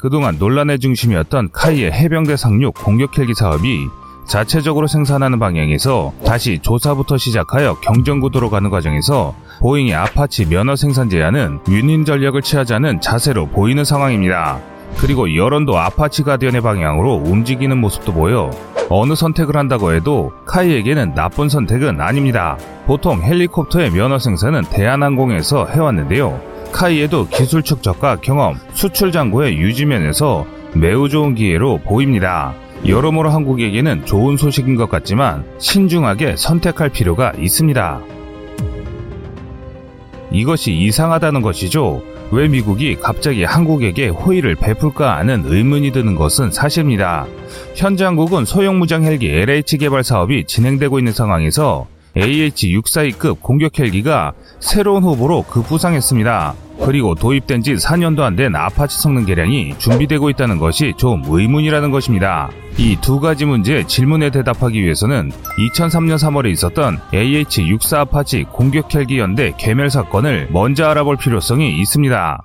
그동안 논란의 중심이었던 KAI의 해병대 상륙 공격 헬기 사업이 자체적으로 생산하는 방향에서 다시 조사부터 시작하여 경쟁구도로 가는 과정에서 보잉의 아파치 면허 생산 제안은 윈윈 전략을 취하자는 자세로 보이는 상황입니다. 그리고 여론도 아파치 가디언의 방향으로 움직이는 모습도 보여 어느 선택을 한다고 해도 KAI에게는 나쁜 선택은 아닙니다. 보통 헬리콥터의 면허 생산은 대한항공에서 해왔는데요. 카이에도 기술 축적과 경험, 수출 장고의 유지면에서 매우 좋은 기회로 보입니다. 여러모로 한국에게는 좋은 소식인 것 같지만 신중하게 선택할 필요가 있습니다. 이것이 이상하다는 것이죠. 왜 미국이 갑자기 한국에게 호의를 베풀까 하는 의문이 드는 것은 사실입니다. 현재 한국은 소형 무장 헬기 LH 개발 사업이 진행되고 있는 상황에서 AH-64E급 공격 헬기가 새로운 후보로 급부상했습니다. 그리고 도입된 지 4년도 안 된 아파치 성능 개량이 준비되고 있다는 것이 좀 의문이라는 것입니다. 이 두 가지 문제 질문에 대답하기 위해서는 2003년 3월에 있었던 AH-64 아파치 공격 헬기 연대 괴멸 사건을 먼저 알아볼 필요성이 있습니다.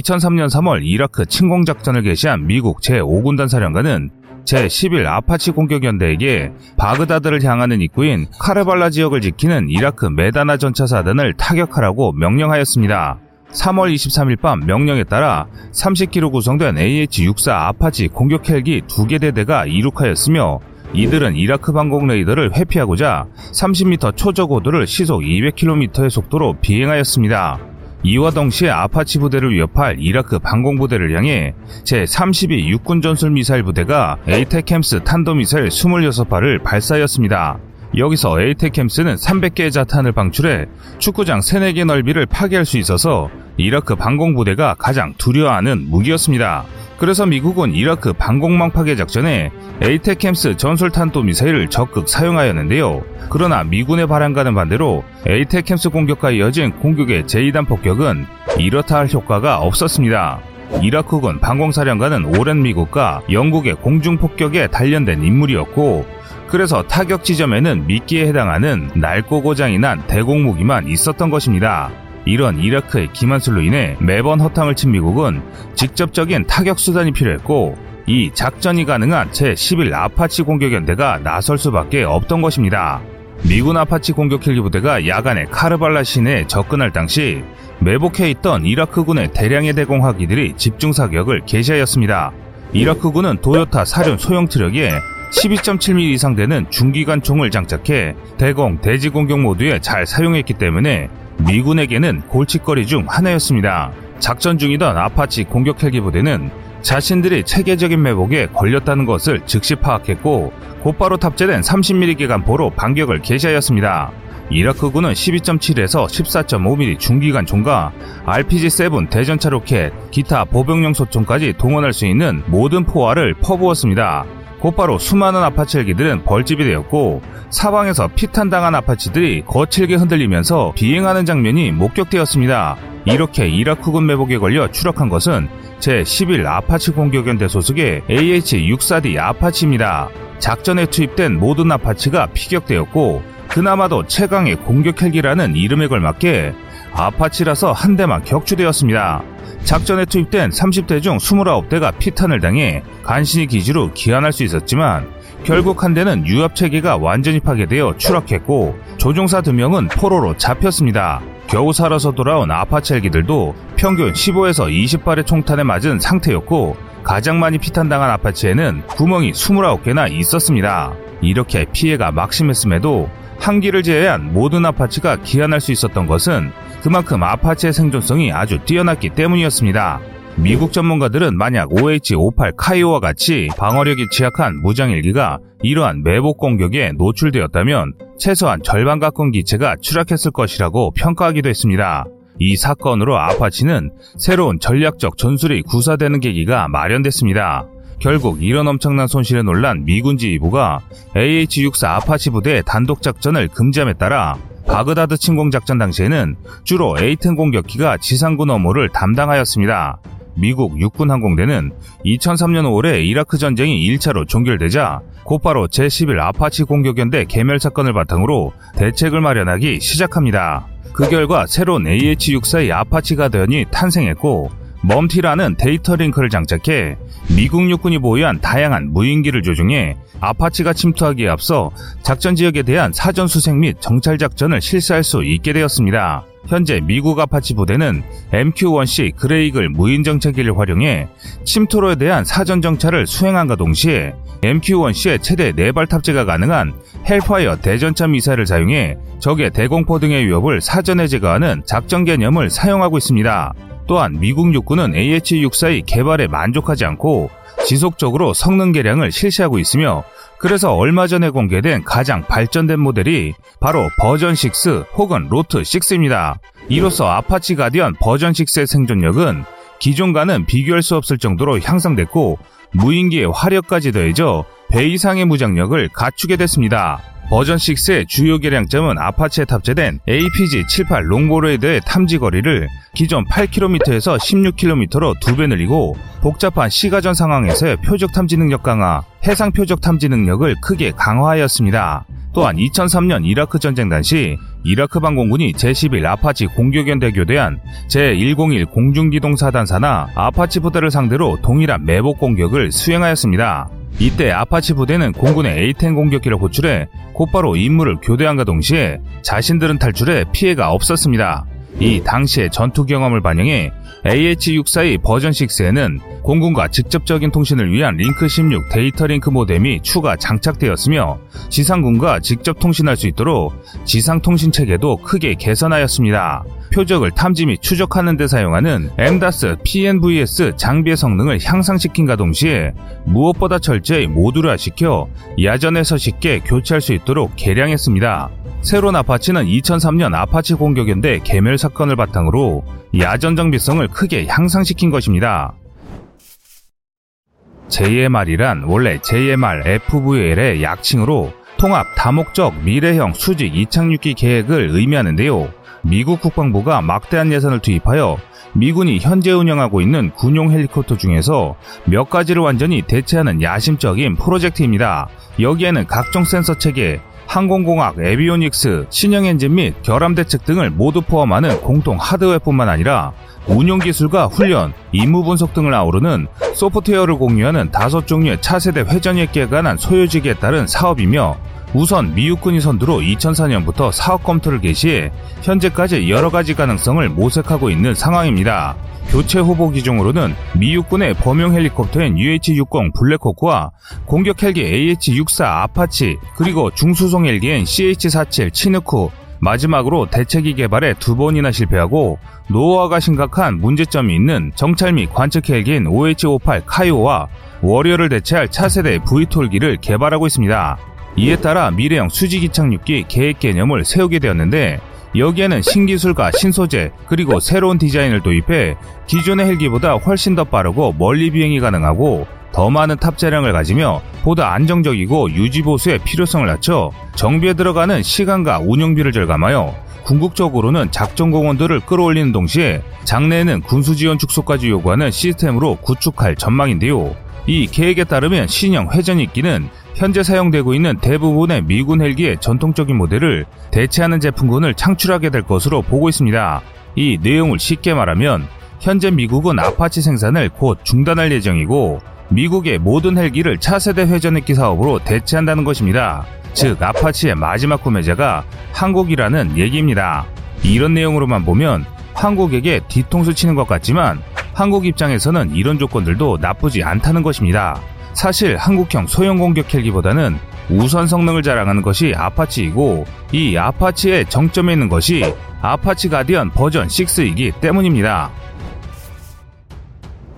2003년 3월 이라크 침공작전을 개시한 미국 제5군단 사령관은 제11 아파치 공격연대에게 바그다드를 향하는 입구인 카르발라 지역을 지키는 이라크 메디나 전차사단을 타격하라고 명령하였습니다. 3월 23일 밤 명령에 따라 30기로 구성된 AH-64 아파치 공격 헬기 2개 대대가 이륙하였으며 이들은 이라크 방공 레이더를 회피하고자 30m 초저고도를 시속 200km의 속도로 비행하였습니다. 이와 동시에 아파치 부대를 위협할 이라크 방공부대를 향해 제32 육군 전술 미사일 부대가 ATACMS 탄도미사일 26발을 발사하였습니다. 여기서 ATACMS는 300개의 자탄을 방출해 축구장 3, 4개 넓이를 파괴할 수 있어서 이라크 방공부대가 가장 두려워하는 무기였습니다. 그래서 미국은 이라크 방공망 파괴 작전에 ATACMS 전술탄도 미사일을 적극 사용하였는데요. 그러나 미군의 바람과는 반대로 ATACMS 공격과 이어진 공격기의 제2단 폭격은 이렇다 할 효과가 없었습니다. 이라크군 방공사령관은 오랜 미국과 영국의 공중폭격에 단련된 인물이었고 그래서 타격 지점에는 미끼에 해당하는 낡고 고장이 난 대공무기만 있었던 것입니다. 이런 이라크의 기만술로 인해 매번 허탕을 친 미국은 직접적인 타격 수단이 필요했고 이 작전이 가능한 제11 아파치 공격 연대가 나설 수밖에 없던 것입니다. 미군 아파치 공격 헬기 부대가 야간에 카르발라 시내에 접근할 당시 매복해 있던 이라크군의 대량의 대공화기들이 집중 사격을 개시하였습니다. 이라크군은 도요타 사륜 소형 트럭에 12.7mm 이상 되는 중기관총을 장착해 대공, 대지 공격 모두에 잘 사용했기 때문에 미군에게는 골칫거리 중 하나였습니다. 작전 중이던 아파치 공격 헬기 부대는 자신들이 체계적인 매복에 걸렸다는 것을 즉시 파악했고 곧바로 탑재된 30mm 기관포로 반격을 개시하였습니다. 이라크군은 12.7에서 14.5mm 중기관총과 RPG-7 대전차 로켓, 기타 보병용 소총까지 동원할 수 있는 모든 포화를 퍼부었습니다. 곧바로 수많은 아파치 헬기들은 벌집이 되었고 사방에서 피탄당한 아파치들이 거칠게 흔들리면서 비행하는 장면이 목격되었습니다. 이렇게 이라크군 매복에 걸려 추락한 것은 제11 아파치 공격연대 소속의 AH-64D 아파치입니다. 작전에 투입된 모든 아파치가 피격되었고 그나마도 최강의 공격 헬기라는 이름에 걸맞게 아파치라서 한 대만 격추되었습니다. 작전에 투입된 30대 중 29대가 피탄을 당해 간신히 기지로 귀환할 수 있었지만 결국 한 대는 유압 체계가 완전히 파괴되어 추락했고 조종사 2명은 포로로 잡혔습니다. 겨우 살아서 돌아온 아파치 헬기들도 평균 15에서 20발의 총탄에 맞은 상태였고 가장 많이 피탄당한 아파치에는 구멍이 29개나 있었습니다. 이렇게 피해가 막심했음에도 한기를 제외한 모든 아파치가 기한할 수 있었던 것은 그만큼 아파치의 생존성이 아주 뛰어났기 때문이었습니다. 미국 전문가들은 만약 OH-58 카이오와 같이 방어력이 취약한 무장일기가 이러한 매복 공격에 노출되었다면 최소한 절반 가까운 기체가 추락했을 것이라고 평가하기도 했습니다. 이 사건으로 아파치는 새로운 전략적 전술이 구사되는 계기가 마련됐습니다. 결국 이런 엄청난 손실에 놀란 미군 지휘부가 AH-64 아파치 부대의 단독 작전을 금지함에 따라 바그다드 침공 작전 당시에는 주로 A-10 공격기가 지상군 업무를 담당하였습니다. 미국 육군 항공대는 2003년 5월에 이라크 전쟁이 1차로 종결되자 곧바로 제11 아파치 공격연대 괴멸 사건을 바탕으로 대책을 마련하기 시작합니다. 그 결과 새로운 AH-64의 아파치 가디언이 탄생했고 MUM-T라는 데이터 링크를 장착해 미국 육군이 보유한 다양한 무인기를 조종해 아파치가 침투하기에 앞서 작전 지역에 대한 사전 수색 및 정찰 작전을 실시할 수 있게 되었습니다. 현재 미국 아파치 부대는 MQ-1C 그레이 이글 무인 정찰기를 활용해 침투로에 대한 사전 정찰을 수행함과 동시에 MQ-1C의 최대 4발 탑재가 가능한 헬파이어 대전차 미사일을 사용해 적의 대공포 등의 위협을 사전에 제거하는 작전 개념을 사용하고 있습니다. 또한 미국 육군은 AH-64의 개발에 만족하지 않고 지속적으로 성능 개량을 실시하고 있으며 그래서 얼마 전에 공개된 가장 발전된 모델이 바로 버전 6 혹은 로트 6입니다. 이로써 아파치 가디언 버전 6의 생존력은 기존과는 비교할 수 없을 정도로 향상됐고 무인기의 화력까지 더해져 배 이상의 무장력을 갖추게 됐습니다. 버전 6의 주요 개량점은 아파치에 탑재된 APG-78 롱보우 레이더의 탐지 거리를 기존 8km에서 16km로 두 배 늘리고 복잡한 시가전 상황에서의 표적 탐지 능력 강화, 해상 표적 탐지 능력을 크게 강화하였습니다. 또한 2003년 이라크 전쟁 당시 이라크 방공군이 제11 아파치 공격연대 교대한 제101 공중기동사단 산하 아파치 부대를 상대로 동일한 매복 공격을 수행하였습니다. 이때 아파치 부대는 공군의 A-10 공격기를 호출해 곧바로 임무를 교대함과 동시에 자신들은 탈출해 피해가 없었습니다. 이 당시의 전투 경험을 반영해 AH-64의 버전 6에는 공군과 직접적인 통신을 위한 링크 16 데이터 링크 모뎀이 추가 장착되었으며 지상군과 직접 통신할 수 있도록 지상 통신 체계도 크게 개선하였습니다. 표적을 탐지 및 추적하는 데 사용하는 MTADS PNVS 장비의 성능을 향상시킴과 동시에 무엇보다 철저히 모듈화시켜 야전에서 쉽게 교체할 수 있도록 개량했습니다. 새로운 아파치는 2003년 아파치 공격연대 괴멸 사건을 바탕으로 야전 정비성을 크게 향상시킨 것입니다. JMR이란 원래 JMR FVL의 약칭으로 통합 다목적 미래형 수직 이착륙기 계획을 의미하는데요. 미국 국방부가 막대한 예산을 투입하여 미군이 현재 운영하고 있는 군용 헬리콥터 중에서 몇 가지를 완전히 대체하는 야심적인 프로젝트입니다. 여기에는 각종 센서 체계, 항공공학, 에비오닉스, 신형 엔진 및 결함 대책 등을 모두 포함하는 공통 하드웨어뿐만 아니라 운용 기술과 훈련, 임무 분석 등을 아우르는 소프트웨어를 공유하는 다섯 종류의 차세대 회전역기에 관한 소요지기에 따른 사업이며 우선 미육군이 선두로 2004년부터 사업 검토를 개시해 현재까지 여러 가지 가능성을 모색하고 있는 상황입니다. 교체 후보 기종으로는 미육군의 범용 헬리콥터인 UH-60 블랙호크와 공격 헬기 AH-64 아파치 그리고 중수송 헬기인 CH-47 치누크 마지막으로 대체기 개발에 두 번이나 실패하고 노후화가 심각한 문제점이 있는 정찰 및 관측 헬기인 OH-58 카이오와 워리어를 대체할 차세대 V-톨기를 개발하고 있습니다. 이에 따라 미래형 수직 이착륙기 계획 개념을 세우게 되었는데 여기에는 신기술과 신소재 그리고 새로운 디자인을 도입해 기존의 헬기보다 훨씬 더 빠르고 멀리 비행이 가능하고 더 많은 탑재량을 가지며 보다 안정적이고 유지보수의 필요성을 낮춰 정비에 들어가는 시간과 운영비를 절감하여 궁극적으로는 작전 공원들을 끌어올리는 동시에 장내에는 군수지원 축소까지 요구하는 시스템으로 구축할 전망인데요. 이 계획에 따르면 신형 회전익기는 현재 사용되고 있는 대부분의 미군 헬기의 전통적인 모델을 대체하는 제품군을 창출하게 될 것으로 보고 있습니다. 이 내용을 쉽게 말하면 현재 미국은 아파치 생산을 곧 중단할 예정이고 미국의 모든 헬기를 차세대 회전익기 사업으로 대체한다는 것입니다. 즉 아파치의 마지막 구매자가 한국이라는 얘기입니다. 이런 내용으로만 보면 한국에게 뒤통수 치는 것 같지만 한국 입장에서는 이런 조건들도 나쁘지 않다는 것입니다. 사실 한국형 소형 공격 헬기보다는 우선 성능을 자랑하는 것이 아파치이고 이 아파치의 정점에 있는 것이 아파치 가디언 버전 6이기 때문입니다.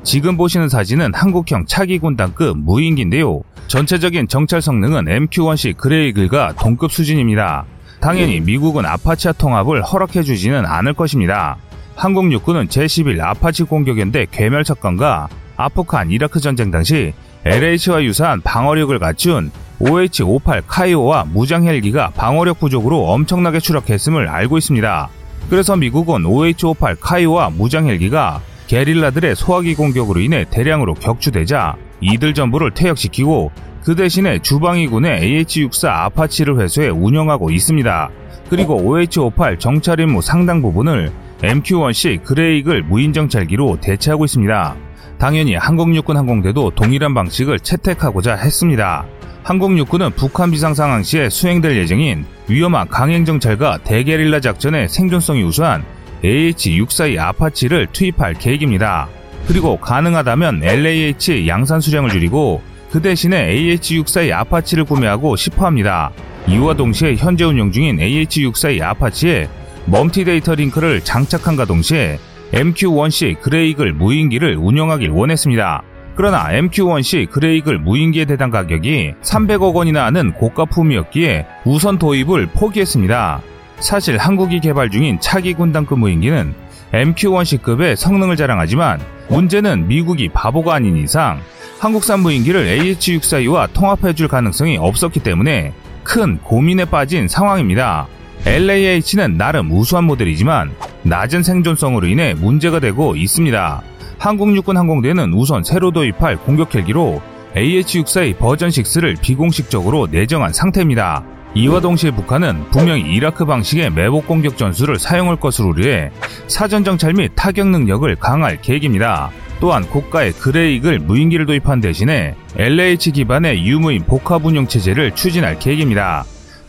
지금 보시는 사진은 한국형 차기 군단급 무인기인데요. 전체적인 정찰 성능은 MQ-1C 그레이 이글과 동급 수준입니다. 당연히 미국은 아파치와 통합을 허락해주지는 않을 것입니다. 한국 육군은 제11 아파치 공격연대 괴멸 사건과 아프간 이라크 전쟁 당시 LAH와 유사한 방어력을 갖춘 OH-58 카이오와 무장 헬기가 방어력 부족으로 엄청나게 추락했음을 알고 있습니다. 그래서 미국은 OH-58 카이오와 무장 헬기가 게릴라들의 소화기 공격으로 인해 대량으로 격추되자 이들 전부를 퇴역시키고 그 대신에 주방위군의 AH-64 아파치를 회수해 운영하고 있습니다. 그리고 OH-58 정찰 임무 상당 부분을 MQ-1C 그레이 이글 무인 정찰기로 대체하고 있습니다. 당연히 한국육군 항공대도 동일한 방식을 채택하고자 했습니다. 한국육군은 북한 비상 상황 시에 수행될 예정인 위험한 강행정찰과 대게릴라 작전의 생존성이 우수한 AH-64E 아파치를 투입할 계획입니다. 그리고 가능하다면 LAH 양산 수량을 줄이고 그 대신에 AH-64E 아파치를 구매하고 싶어 합니다. 이와 동시에 현재 운영 중인 AH-64E 아파치에 멀티 데이터 링크를 장착함과 동시에 MQ-1C 그레이 이글 무인기를 운영하길 원했습니다. 그러나 MQ-1C 그레이 이글 무인기의 대당 가격이 300억 원이나 하는 고가품이었기에 우선 도입을 포기했습니다. 사실 한국이 개발 중인 차기 군단급 무인기는 MQ-1C급의 성능을 자랑하지만 문제는 미국이 바보가 아닌 이상 한국산 무인기를 AH-642와 통합해줄 가능성이 없었기 때문에 큰 고민에 빠진 상황입니다. LAH는 나름 우수한 모델이지만 낮은 생존성으로 인해 문제가 되고 있습니다. 한국 육군 항공대는 우선 새로 도입할 공격 헬기로 AH-64의 버전 6를 비공식적으로 내정한 상태입니다. 이와 동시에 북한은 분명히 이라크 방식의 매복 공격 전술을 사용할 것으로 우려해 사전 정찰 및 타격 능력을 강화할 계획입니다. 또한 고가의 그레이 이글 무인기를 도입한 대신에 LAH 기반의 유무인 복합 운영 체제를 추진할 계획입니다.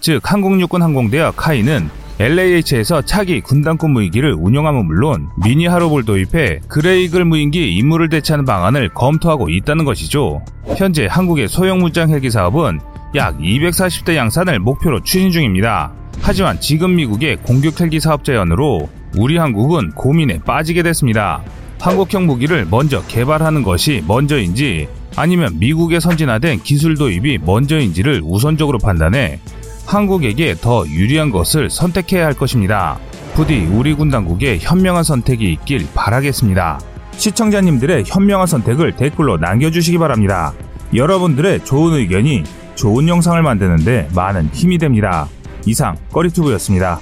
즉 한국육군 항공대와 KAI는 LAH에서 차기 군단급 무인기를 운영함은 물론 미니 하롭을 도입해 그레이 이글 무인기 임무를 대체하는 방안을 검토하고 있다는 것이죠. 현재 한국의 소형 무장 헬기 사업은 약 240대 양산을 목표로 추진 중입니다. 하지만 지금 미국의 공격 헬기 사업 제안으로 우리 한국은 고민에 빠지게 됐습니다. 한국형 무기를 먼저 개발하는 것이 먼저인지 아니면 미국에 선진화된 기술 도입이 먼저인지를 우선적으로 판단해 한국에게 더 유리한 것을 선택해야 할 것입니다. 부디 우리 군 당국의 현명한 선택이 있길 바라겠습니다. 시청자님들의 현명한 선택을 댓글로 남겨주시기 바랍니다. 여러분들의 좋은 의견이 좋은 영상을 만드는데 많은 힘이 됩니다. 이상 꺼리튜브였습니다.